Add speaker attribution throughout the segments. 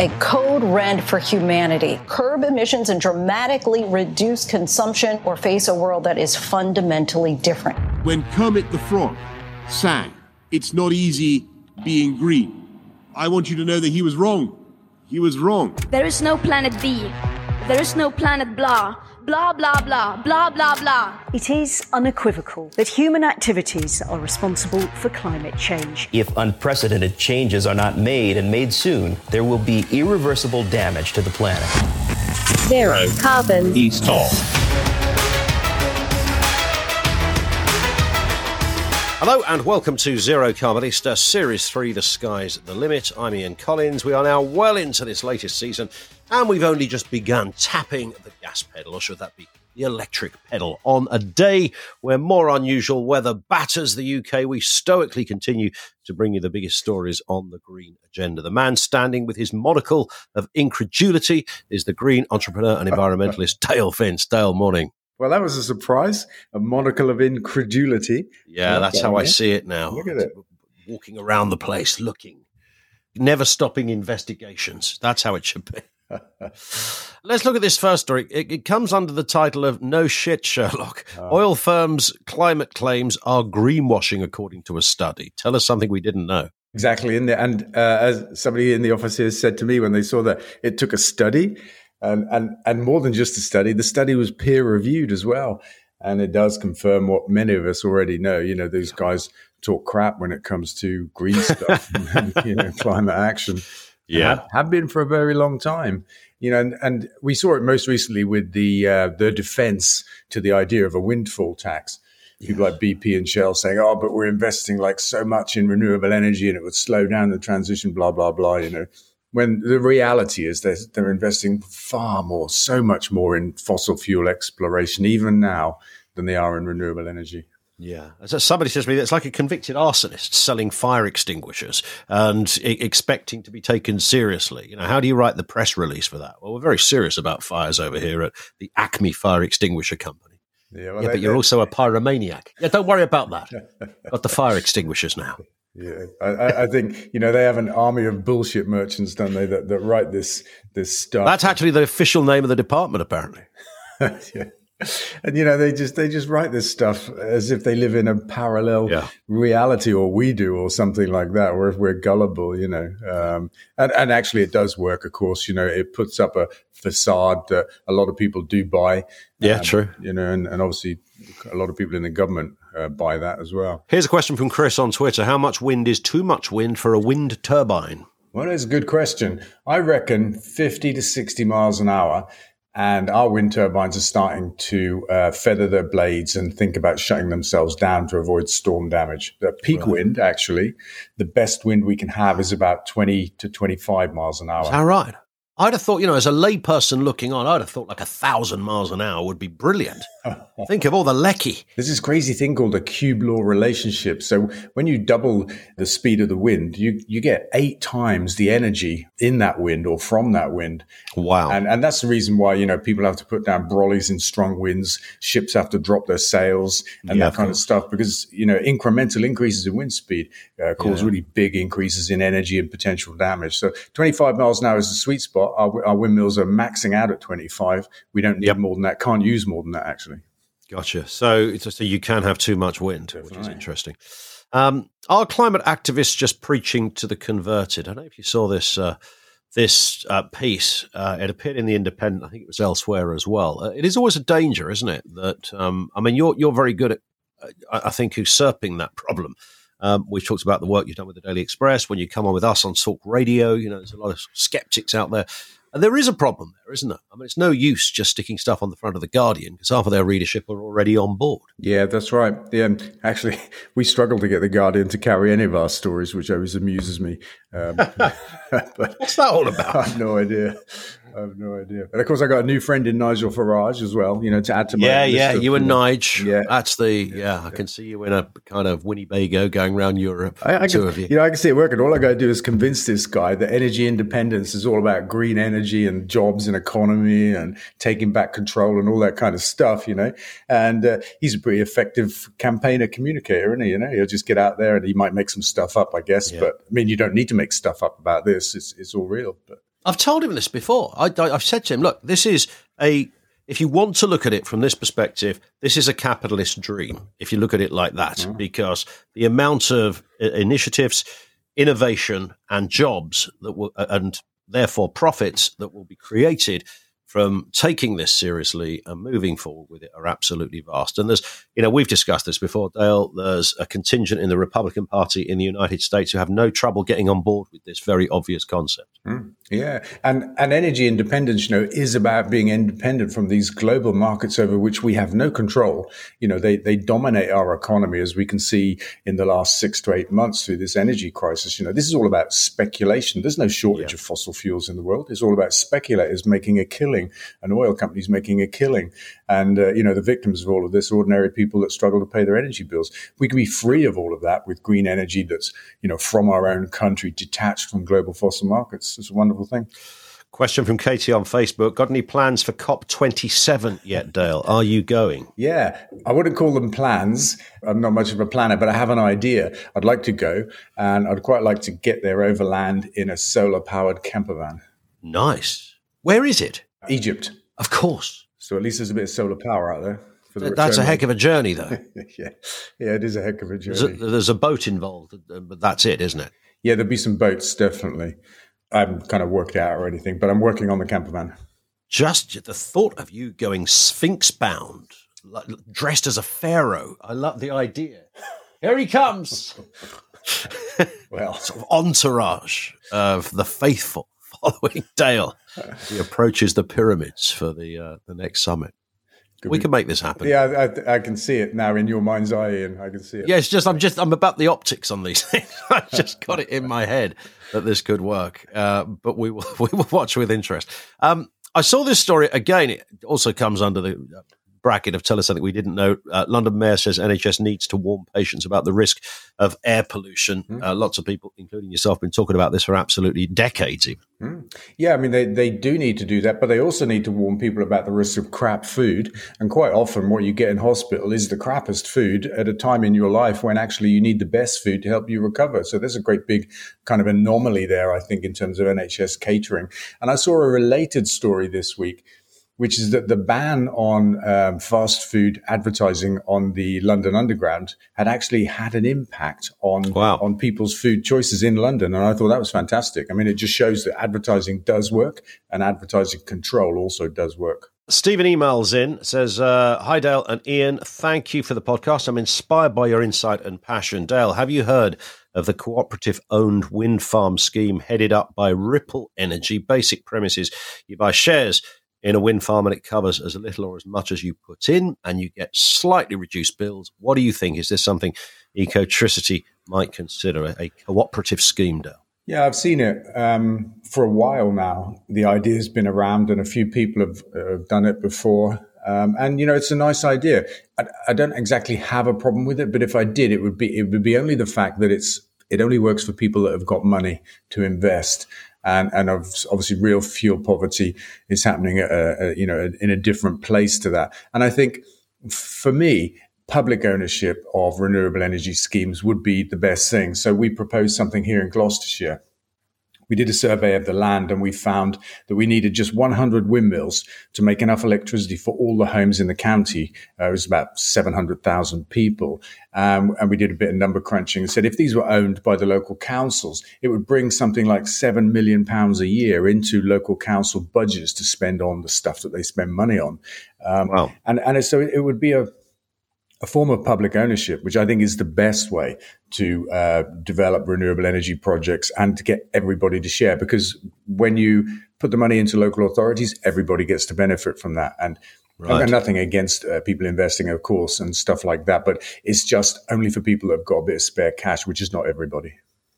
Speaker 1: a code red for humanity. Curb emissions and dramatically reduce consumption or face a world that is fundamentally different.
Speaker 2: When Kermit the Frog sang, It's not easy being green, I want you to know that he was wrong. He was wrong.
Speaker 3: There is no planet B. There is no planet blah. Blah, blah, blah, blah, blah, blah.
Speaker 4: It is unequivocal that human activities are responsible for climate change.
Speaker 5: If unprecedented changes are not made and made soon, there will be irreversible damage to the planet.
Speaker 6: Zero carbon.
Speaker 2: East Talk.
Speaker 7: Hello and welcome to Zero Carbonista Series 3 The Sky's the Limit. I'm Ian Collins. We are now well into this latest season and we've only just begun tapping the gas pedal, or should that be the electric pedal? On a day where more unusual weather batters the UK, we stoically continue to bring you the biggest stories on the green agenda. The man standing with his monocle of incredulity is the green entrepreneur and environmentalist Dale Vince. Dale, morning.
Speaker 8: Well, that was a surprise. A monocle of incredulity.
Speaker 7: Yeah, that's how I see it now.
Speaker 8: Look at it.
Speaker 7: Walking around the place looking, never stopping investigations. That's how it should be. Let's look at this first story. It, it, comes under the title of No Shit, Sherlock. Oh. Oil firms' climate claims are greenwashing, according to a study. Tell us something we didn't know.
Speaker 8: Exactly. And, and uh, as somebody in the office here said to me when they saw that, it took a study and, and, and more than just a study, the study was peer reviewed as well. And it does confirm what many of us already know. You know, these guys talk crap when it comes to green stuff, and, you know, climate action.
Speaker 7: Yeah,
Speaker 8: have, have, been for a very long time. You know, and, and we saw it most recently with the uh, the defense to the idea of a windfall tax. People like BP and Shell saying, "Oh, but we're investing like so much in renewable energy, and it would slow down the transition." Blah blah blah. You know, when the reality is they're, they're investing far more, so much more in fossil fuel exploration, even now, than they are in renewable energy.
Speaker 7: Yeah. As somebody says to me, it's like a convicted arsonist selling fire extinguishers and I- expecting to be taken seriously. You know, how do you write the press release for that? Well, we're very serious about fires over here at the Acme Fire Extinguisher Company. Yeah, well, yeah but you're also a pyromaniac. Yeah, don't worry about that. Got the fire extinguishers now.
Speaker 8: Yeah, I, I, think you know they have an army of bullshit merchants, don't they? That, that write this this stuff.
Speaker 7: That's actually the official name of the department, apparently.
Speaker 8: yeah, and you know they just they just write this stuff as if they live in a parallel yeah. reality, or we do, or something like that, or if we're gullible, you know. Um, and and actually, it does work. Of course, you know, it puts up a facade that a lot of people do buy.
Speaker 7: Yeah, um, true.
Speaker 8: You know, and, and obviously a lot of people in the government uh, buy that as well.
Speaker 7: Here's a question from Chris on Twitter: How much wind is too much wind for a wind turbine?
Speaker 8: Well, that's a good question. I reckon 50 to 60 miles an hour and our wind turbines are starting to uh, feather their blades and think about shutting themselves down to avoid storm damage. The peak right. wind, actually, the best wind we can have is about 20 to 25 miles an hour.
Speaker 7: Is that right? I'd have thought, you know, as a layperson looking on, I'd have thought like a thousand miles an hour would be brilliant. Think of all the lecky.
Speaker 8: There's this crazy thing called a cube law relationship. So when you double the speed of the wind, you, you get eight times the energy in that wind or from that wind.
Speaker 7: Wow.
Speaker 8: And, and that's the reason why, you know, people have to put down brollies in strong winds. Ships have to drop their sails and yeah, that kind of stuff because, you know, incremental increases in wind speed uh, cause yeah. really big increases in energy and potential damage. So 25 miles an hour is the sweet spot. Our, our windmills are maxing out at 25. We don't need yep. more than that. Can't use more than that, actually.
Speaker 7: Gotcha. So, so you can have too much wind, Definitely. which is interesting. Um, are climate activists just preaching to the converted? I don't know if you saw this uh, this uh, piece. Uh, it appeared in the Independent. I think it was elsewhere as well. Uh, it is always a danger, isn't it? That um, I mean, you're you're very good at, uh, I think, usurping that problem. Um, we've talked about the work you've done with the Daily Express. When you come on with us on Talk Radio, you know, there's a lot of skeptics out there and there is a problem there, isn't there? I mean, it's no use just sticking stuff on the front of the Guardian because half of their readership are already on board.
Speaker 8: Yeah, that's right. Yeah, actually, we struggle to get the Guardian to carry any of our stories, which always amuses me. Um,
Speaker 7: but What's that all about?
Speaker 8: I have no idea. I have no idea. And of course, I got a new friend in Nigel Farage as well. You know, to add to my
Speaker 7: yeah, yeah. You and Nige. Yeah, that's the yeah, yeah. I can see you in a kind of Winnebago going around Europe. I, I
Speaker 8: two
Speaker 7: can, of you.
Speaker 8: You know, I can see it working. All I got to do is convince this guy that energy independence is all about green energy and jobs and economy and taking back control and all that kind of stuff. You know, and uh, he's a pretty effective campaigner communicator, isn't he? You know, he'll just get out there and he might make some stuff up, I guess. Yeah. But I mean, you don't need to make stuff up about this. It's it's all real. But
Speaker 7: I've told him this before. I, I, I've said to him, look, this is a if you want to look at it from this perspective, this is a capitalist dream. If you look at it like that,
Speaker 8: Mm.
Speaker 7: because the amount of initiatives, innovation, and jobs that will, and therefore profits that will be created from taking this seriously and moving forward with it are absolutely vast. And there's, you know, we've discussed this before, Dale. There's a contingent in the Republican Party in the United States who have no trouble getting on board with this very obvious concept.
Speaker 8: Yeah, and and energy independence, you know, is about being independent from these global markets over which we have no control. You know, they they dominate our economy, as we can see in the last six to eight months through this energy crisis. You know, this is all about speculation. There's no shortage of fossil fuels in the world. It's all about speculators making a killing and oil companies making a killing. And uh, you know, the victims of all of this, are ordinary people that struggle to pay their energy bills. We can be free of all of that with green energy that's you know from our own country, detached from global fossil markets. It's a wonderful thing.
Speaker 7: Question from Katie on Facebook. Got any plans for COP27 yet, Dale? Are you going?
Speaker 8: Yeah, I wouldn't call them plans. I'm not much of a planner, but I have an idea. I'd like to go, and I'd quite like to get there overland in a solar powered camper van.
Speaker 7: Nice. Where is it?
Speaker 8: Egypt.
Speaker 7: Of course.
Speaker 8: So at least there's a bit of solar power out there. For the
Speaker 7: That's a heck of a journey, though.
Speaker 8: yeah, yeah, it is a heck of a
Speaker 7: There's a,
Speaker 8: journey.
Speaker 7: there's a boat involved, but that's it, isn't it?
Speaker 8: Yeah, there'll be some boats, definitely. I haven't kind of worked out or anything, but I'm working on the camper van.
Speaker 7: Just the thought of you going sphinx bound, like, dressed as a pharaoh. I love the idea. Here he comes.
Speaker 8: Well,
Speaker 7: sort of entourage of the faithful following Dale. He approaches the pyramids for the uh, the next summit. We can make this happen.
Speaker 8: yeah, I, I can see it now in your mind's eye, and I can see it.
Speaker 7: Yeah, it's just I'm just I'm about the optics on these things. I just got it in my head that this could work, uh, but we will we will watch with interest. Um, I saw this story again. It also comes under the uh, bracket of tell us something we didn't know. Uh, London Mayor says NHS needs to warn patients about the risk of air pollution. Uh, lots of people, including yourself, have been talking about this for absolutely decades. Even
Speaker 8: Yeah, I mean, they, they do need to do that, but they also need to warn people about the risk of crap food. And quite often, what you get in hospital is the crappest food at a time in your life when actually you need the best food to help you recover. So there's a great big kind of anomaly there, I think, in terms of NHS catering. And I saw a related story this week which is that the ban on um, fast food advertising on the London Underground had actually had an impact on
Speaker 7: Wow.
Speaker 8: on people's food choices in London, and I thought that was fantastic. I mean, it just shows that advertising does work, and advertising control also does work.
Speaker 7: Stephen emails in, says, uh, Hi, Dale and Ian. Thank you for the podcast. I'm inspired by your insight and passion. Dale, have you heard of the cooperative owned wind farm scheme headed up by Ripple Energy? Basic premises you buy shares in a wind farm and it covers as little or as much as you put in, and you get slightly reduced bills. What do you think? Is this something Ecotricity might consider a, cooperative scheme, Dale?
Speaker 8: Yeah, I've seen it um, for a while now. The idea has been around, and a few people have, have done it before. Um, and you know, it's a nice idea. I, I don't exactly have a problem with it, but if I did, it would be it would be only the fact that it's it only works for people that have got money to invest. And, and obv- obviously, real fuel poverty is happening, at a, a, you know, in a different place to that. And I think, for me, public ownership of renewable energy schemes would be the best thing. So we propose something here in Gloucestershire. We did a survey of the land and we found that we needed just 100 windmills to make enough electricity for all the homes in the county. Uh, it was about 700,000 people. Um, and we did a bit of number crunching and said if these were owned by the local councils, it would bring something like 7 million pounds a year into local council budgets to spend on the stuff that they spend money on. Um,
Speaker 7: Wow.
Speaker 8: and, and so it would be a, a form of public ownership, which I think is the best way to uh, develop renewable energy projects and to get everybody to share. Because when you put the money into local authorities, everybody gets to benefit from that. And I've got nothing against uh, people investing, of course, and stuff like that. But it's just only for people that have got a bit of spare cash, which is not everybody.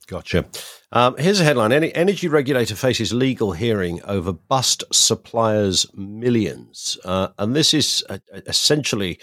Speaker 7: Gotcha. Um, here's a headline: Any energy regulator faces legal hearing over bust suppliers' millions, uh, and this is uh, essentially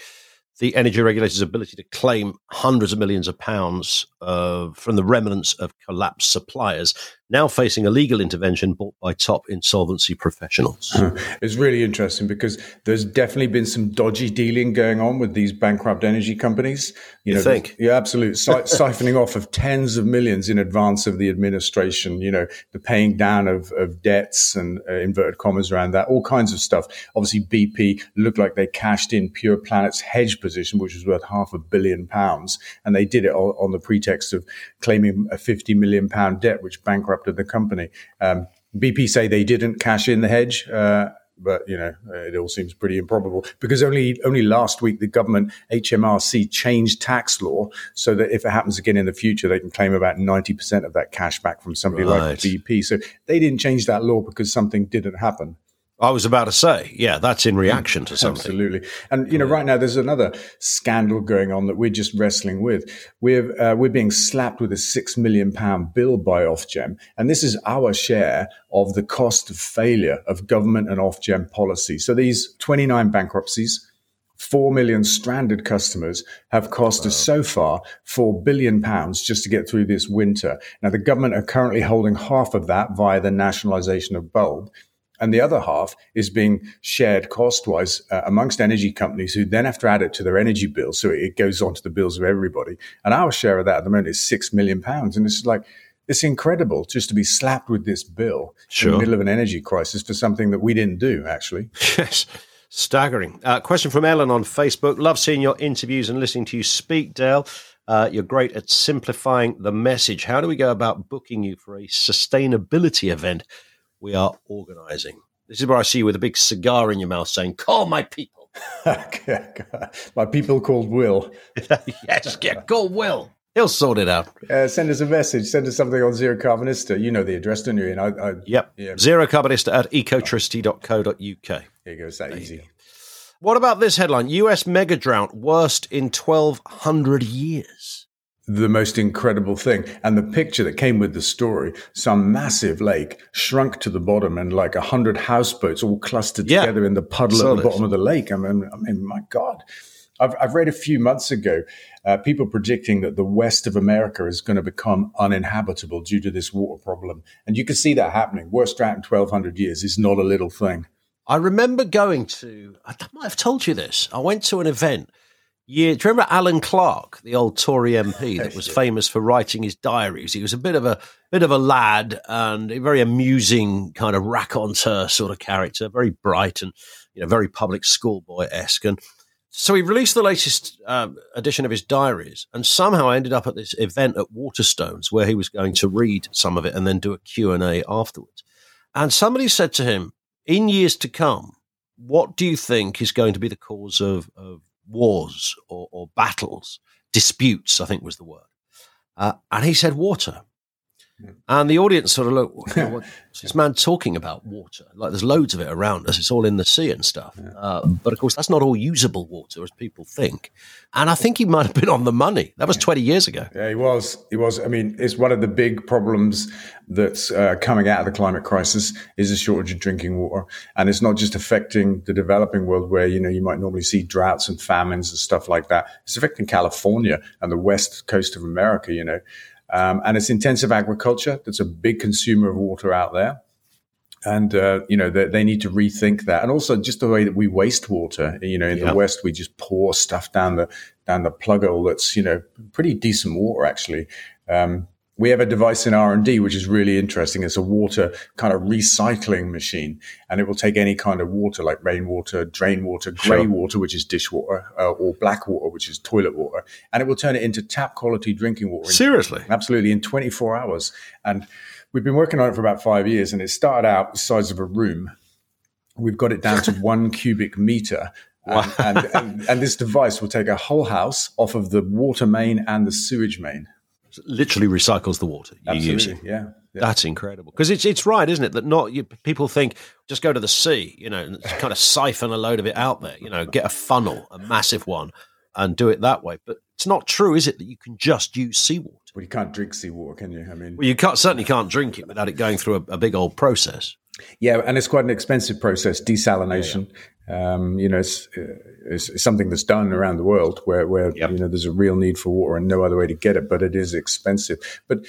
Speaker 7: the energy regulator's ability to claim hundreds of millions of pounds uh, from the remnants of collapsed suppliers. Now facing a legal intervention brought by top insolvency professionals.
Speaker 8: It's really interesting because there's definitely been some dodgy dealing going on with these bankrupt energy companies.
Speaker 7: You think?
Speaker 8: Yeah, absolutely. Si- siphoning off of tens of millions in advance of the administration, you know, the paying down of, of debts and uh, inverted commas around that, all kinds of stuff. Obviously, BP looked like they cashed in Pure Planet's hedge position, which was worth half a billion pounds. And they did it on, on the pretext of claiming a 50 million pound debt, which bankrupted the company. Um, BP say they didn't cash in the hedge. Uh, but you know it all seems pretty improbable because only only last week the government HMRC changed tax law so that if it happens again in the future they can claim about 90% of that cash back from somebody
Speaker 7: Right.
Speaker 8: like BP so they didn't change that law because something didn't happen
Speaker 7: I was about to say, yeah, that's in reaction to something.
Speaker 8: Absolutely. And you know, right now there's another scandal going on that we're just wrestling with. We're uh, we're being slapped with a six million pound bill by Ofgem, and this is our share of the cost of failure of government and Ofgem policy. So these 29 bankruptcies. Four million stranded customers have cost us so far four billion pounds just to get through this winter. Now, the government are currently holding half of that via the nationalisation of bulb, and the other half is being shared cost-wise uh, amongst energy companies who then have to add it to their energy bill, so it goes onto the bills of everybody. And our share of that at the moment is six million pounds, and it's like it's incredible just to be slapped with this bill in the middle of an energy crisis for something that we didn't do. Actually,
Speaker 7: Yes, staggering. Uh, question from Ellen on Facebook. Love seeing your interviews and listening to you speak, Dale. Uh, you're great at simplifying the message. How do we go about booking you for a sustainability event we are organising? This is where I see you with a big cigar in your mouth saying, Call my people.
Speaker 8: my people called Will.
Speaker 7: yes, get go, Will. He'll sort it out.
Speaker 8: Uh, send us a message. Send us something on Zero Carbonista. You know the address, don't you? And I, I,
Speaker 7: Yep.
Speaker 8: Yeah.
Speaker 7: Zero carbonista at ecotricity.co.uk.
Speaker 8: Here you go. It's that easy.
Speaker 7: What about this headline? US mega drought worst in 1,200 years.
Speaker 8: The most incredible thing. And the picture that came with the story, some massive lake shrunk to the bottom and like a hundred houseboats all clustered
Speaker 7: Yeah.
Speaker 8: together in the puddle
Speaker 7: Saw
Speaker 8: at the bottom of the lake. I mean, I mean my God. I've, I've read a few months ago uh, people predicting that the west of America is going to become uninhabitable due to this water problem. And you can see that happening. Worst drought in 1200 years is not a little thing.
Speaker 7: I remember going to, I might have told you this. I went to an event. Yeah, do you remember Alan Clark, the old Tory MP that was famous for writing his diaries? He was a bit of a bit of a lad and a very amusing kind of raconteur sort of character, very bright and you know very public schoolboy esque. And so he released the latest um, edition of his diaries, and somehow I ended up at this event at Waterstones where he was going to read some of it and then do a Q and A afterwards. And somebody said to him, "In years to come, what do you think is going to be the cause of, of wars or, or battles, disputes? I think was the word." Uh, and he said, "Water." And the audience sort of look, what's this man talking about water? Like there's loads of it around us. It's all in the sea and stuff. Uh, but of course, that's not all usable water as people think. And I think he might have been on the money. That was 20 years ago.
Speaker 8: Yeah, he was. He was. I mean, it's one of the big problems that's uh, coming out of the climate crisis is a shortage of drinking water, and it's not just affecting the developing world where you know you might normally see droughts and famines and stuff like that. It's affecting California and the west coast of America. You know, um, and it's intensive agriculture that's a big consumer of water out there. And uh, you know they, they need to rethink that, and also just the way that we waste water. You know, in
Speaker 7: Yeah.
Speaker 8: the West, we just pour stuff down the down the plug hole. That's you know pretty decent water actually. Um, we have a device in R and D which is really interesting. It's a water kind of recycling machine, and it will take any kind of water like rainwater, drain water, grey
Speaker 7: Sure.
Speaker 8: water, which is dishwater, uh, or black water, which is toilet water, and it will turn it into tap quality drinking water. in
Speaker 7: Seriously?
Speaker 8: Absolutely, in 24 hours. And we've been working on it for about five years, and it started out the size of a room. We've got it down to one cubic meter. And, and, and, and this device will take a whole house off of the water main and the sewage main.
Speaker 7: Literally recycles the water you use.
Speaker 8: Absolutely, yeah. yeah.
Speaker 7: That's incredible because it's it's right, isn't it? That not you, people think just go to the sea, you know, and kind of siphon a load of it out there, you know, get a funnel, a massive one, and do it that way. But it's not true, is it? That you can just use seawater.
Speaker 8: Well, you can't drink seawater, can you? I mean,
Speaker 7: Well, you can't, certainly can't drink it without it going through a, a big old process.
Speaker 8: Yeah, and it's quite an expensive process, desalination. Um, you know, it's, uh, it's, it's something that's done around the world where, where
Speaker 7: Yep.
Speaker 8: you know there's a real need for water and no other way to get it, but it is expensive. But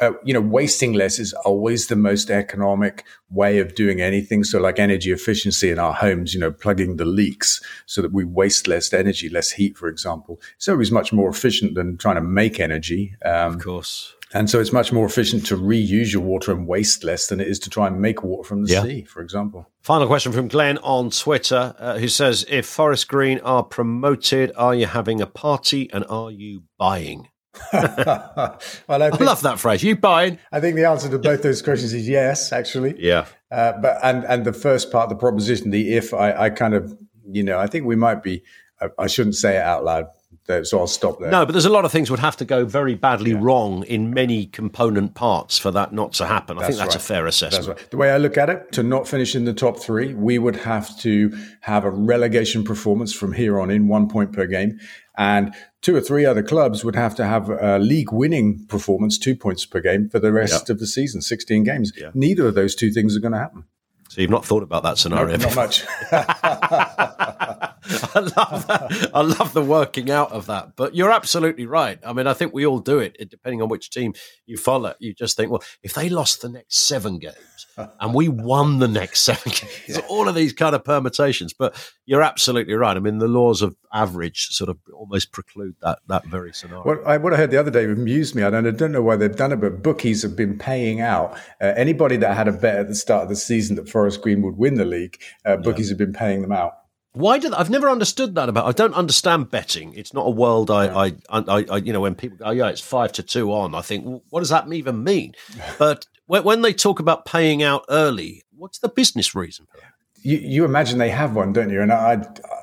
Speaker 8: uh, you know, wasting less is always the most economic way of doing anything. So, like energy efficiency in our homes, you know, plugging the leaks so that we waste less energy, less heat, for example, it's always much more efficient than trying to make energy.
Speaker 7: Um, of course.
Speaker 8: And so it's much more efficient to reuse your water and waste less than it is to try and make water from the
Speaker 7: yeah.
Speaker 8: sea, for example.
Speaker 7: Final question from Glenn on Twitter, uh, who says, If Forest Green are promoted, are you having a party and are you buying?
Speaker 8: well, I,
Speaker 7: think, I, love that phrase. You buying?
Speaker 8: I think the answer to both those questions is yes, actually.
Speaker 7: Yeah.
Speaker 8: Uh, but and and the first part, the proposition, the if, I, I kind of, you know, I think we might be. I, I shouldn't say it out loud, so I'll stop there.
Speaker 7: No, but there's a lot of things would have to go very badly yeah. wrong in many component parts for that not to happen. I think that's right. a fair assessment.
Speaker 8: Right. The way I look at it, to not finish in the top three, we would have to have a relegation performance from here on in, one point per game. And two or three other clubs would have to have a league winning performance, two points per game for the rest of the season, 16 games. Neither of those two things are going to happen.
Speaker 7: So you've not thought about that scenario?
Speaker 8: No, not much.
Speaker 7: I love that. I love the working out of that. But you're absolutely right. I mean, I think we all do it, depending on which team you follow. You just think, well, if they lost the next seven games and we won the next seven games, yeah. all of these kind of permutations. But you're absolutely right. I mean, the laws of average sort of almost preclude that that very scenario.
Speaker 8: What I, what I heard the other day amused me. I don't, I don't know why they've done it, but bookies have been paying out uh, anybody that had a bet at the start of the season that Forest Green would win the league. Uh, bookies yeah. have been paying them out.
Speaker 7: Why did I've never understood that about? I don't understand betting. It's not a world I, I, I, I, you know, when people go, oh, yeah, it's five to two on. I think, well, what does that even mean? But when, when, they talk about paying out early, what's the business reason for that?
Speaker 8: You, you imagine they have one, don't you? And I,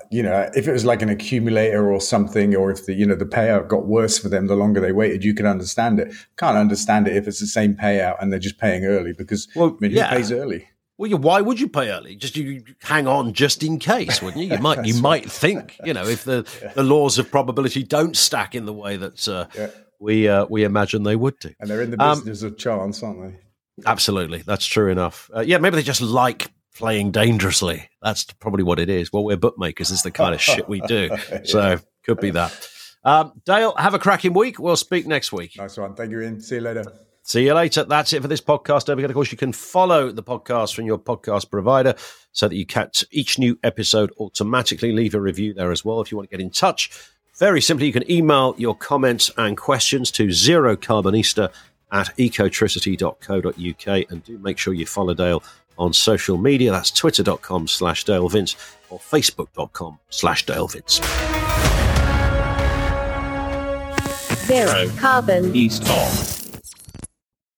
Speaker 8: you know, if it was like an accumulator or something, or if the, you know, the payout got worse for them the longer they waited, you can understand it. Can't understand it if it's the same payout and they're just paying early because well, I mean, yeah. who pays early?
Speaker 7: Well, why would you pay early? Just you hang on just in case, wouldn't you? You might you might think, you know, if the, yeah. the laws of probability don't stack in the way that uh, yeah. we uh, we imagine they would do.
Speaker 8: And they're in the um, business um, of chance, aren't they?
Speaker 7: Absolutely, that's true enough. Uh, yeah, maybe they just like playing dangerously. That's probably what it is. Well, we're bookmakers. Is the kind of shit we do. yeah. So could be that. Um, Dale, have a cracking week. We'll speak next week.
Speaker 8: Nice one. Thank you, Ian. See you later.
Speaker 7: See you later. That's it for this podcast. Don't forget, of course, you can follow the podcast from your podcast provider so that you catch each new episode automatically. Leave a review there as well if you want to get in touch. Very simply, you can email your comments and questions to zerocarbonista at ecotricity.co.uk and do make sure you follow Dale on social media. That's twitter.com slash Dale Vince or facebook.com slash Dale Vince.
Speaker 6: Zero carbon. East off.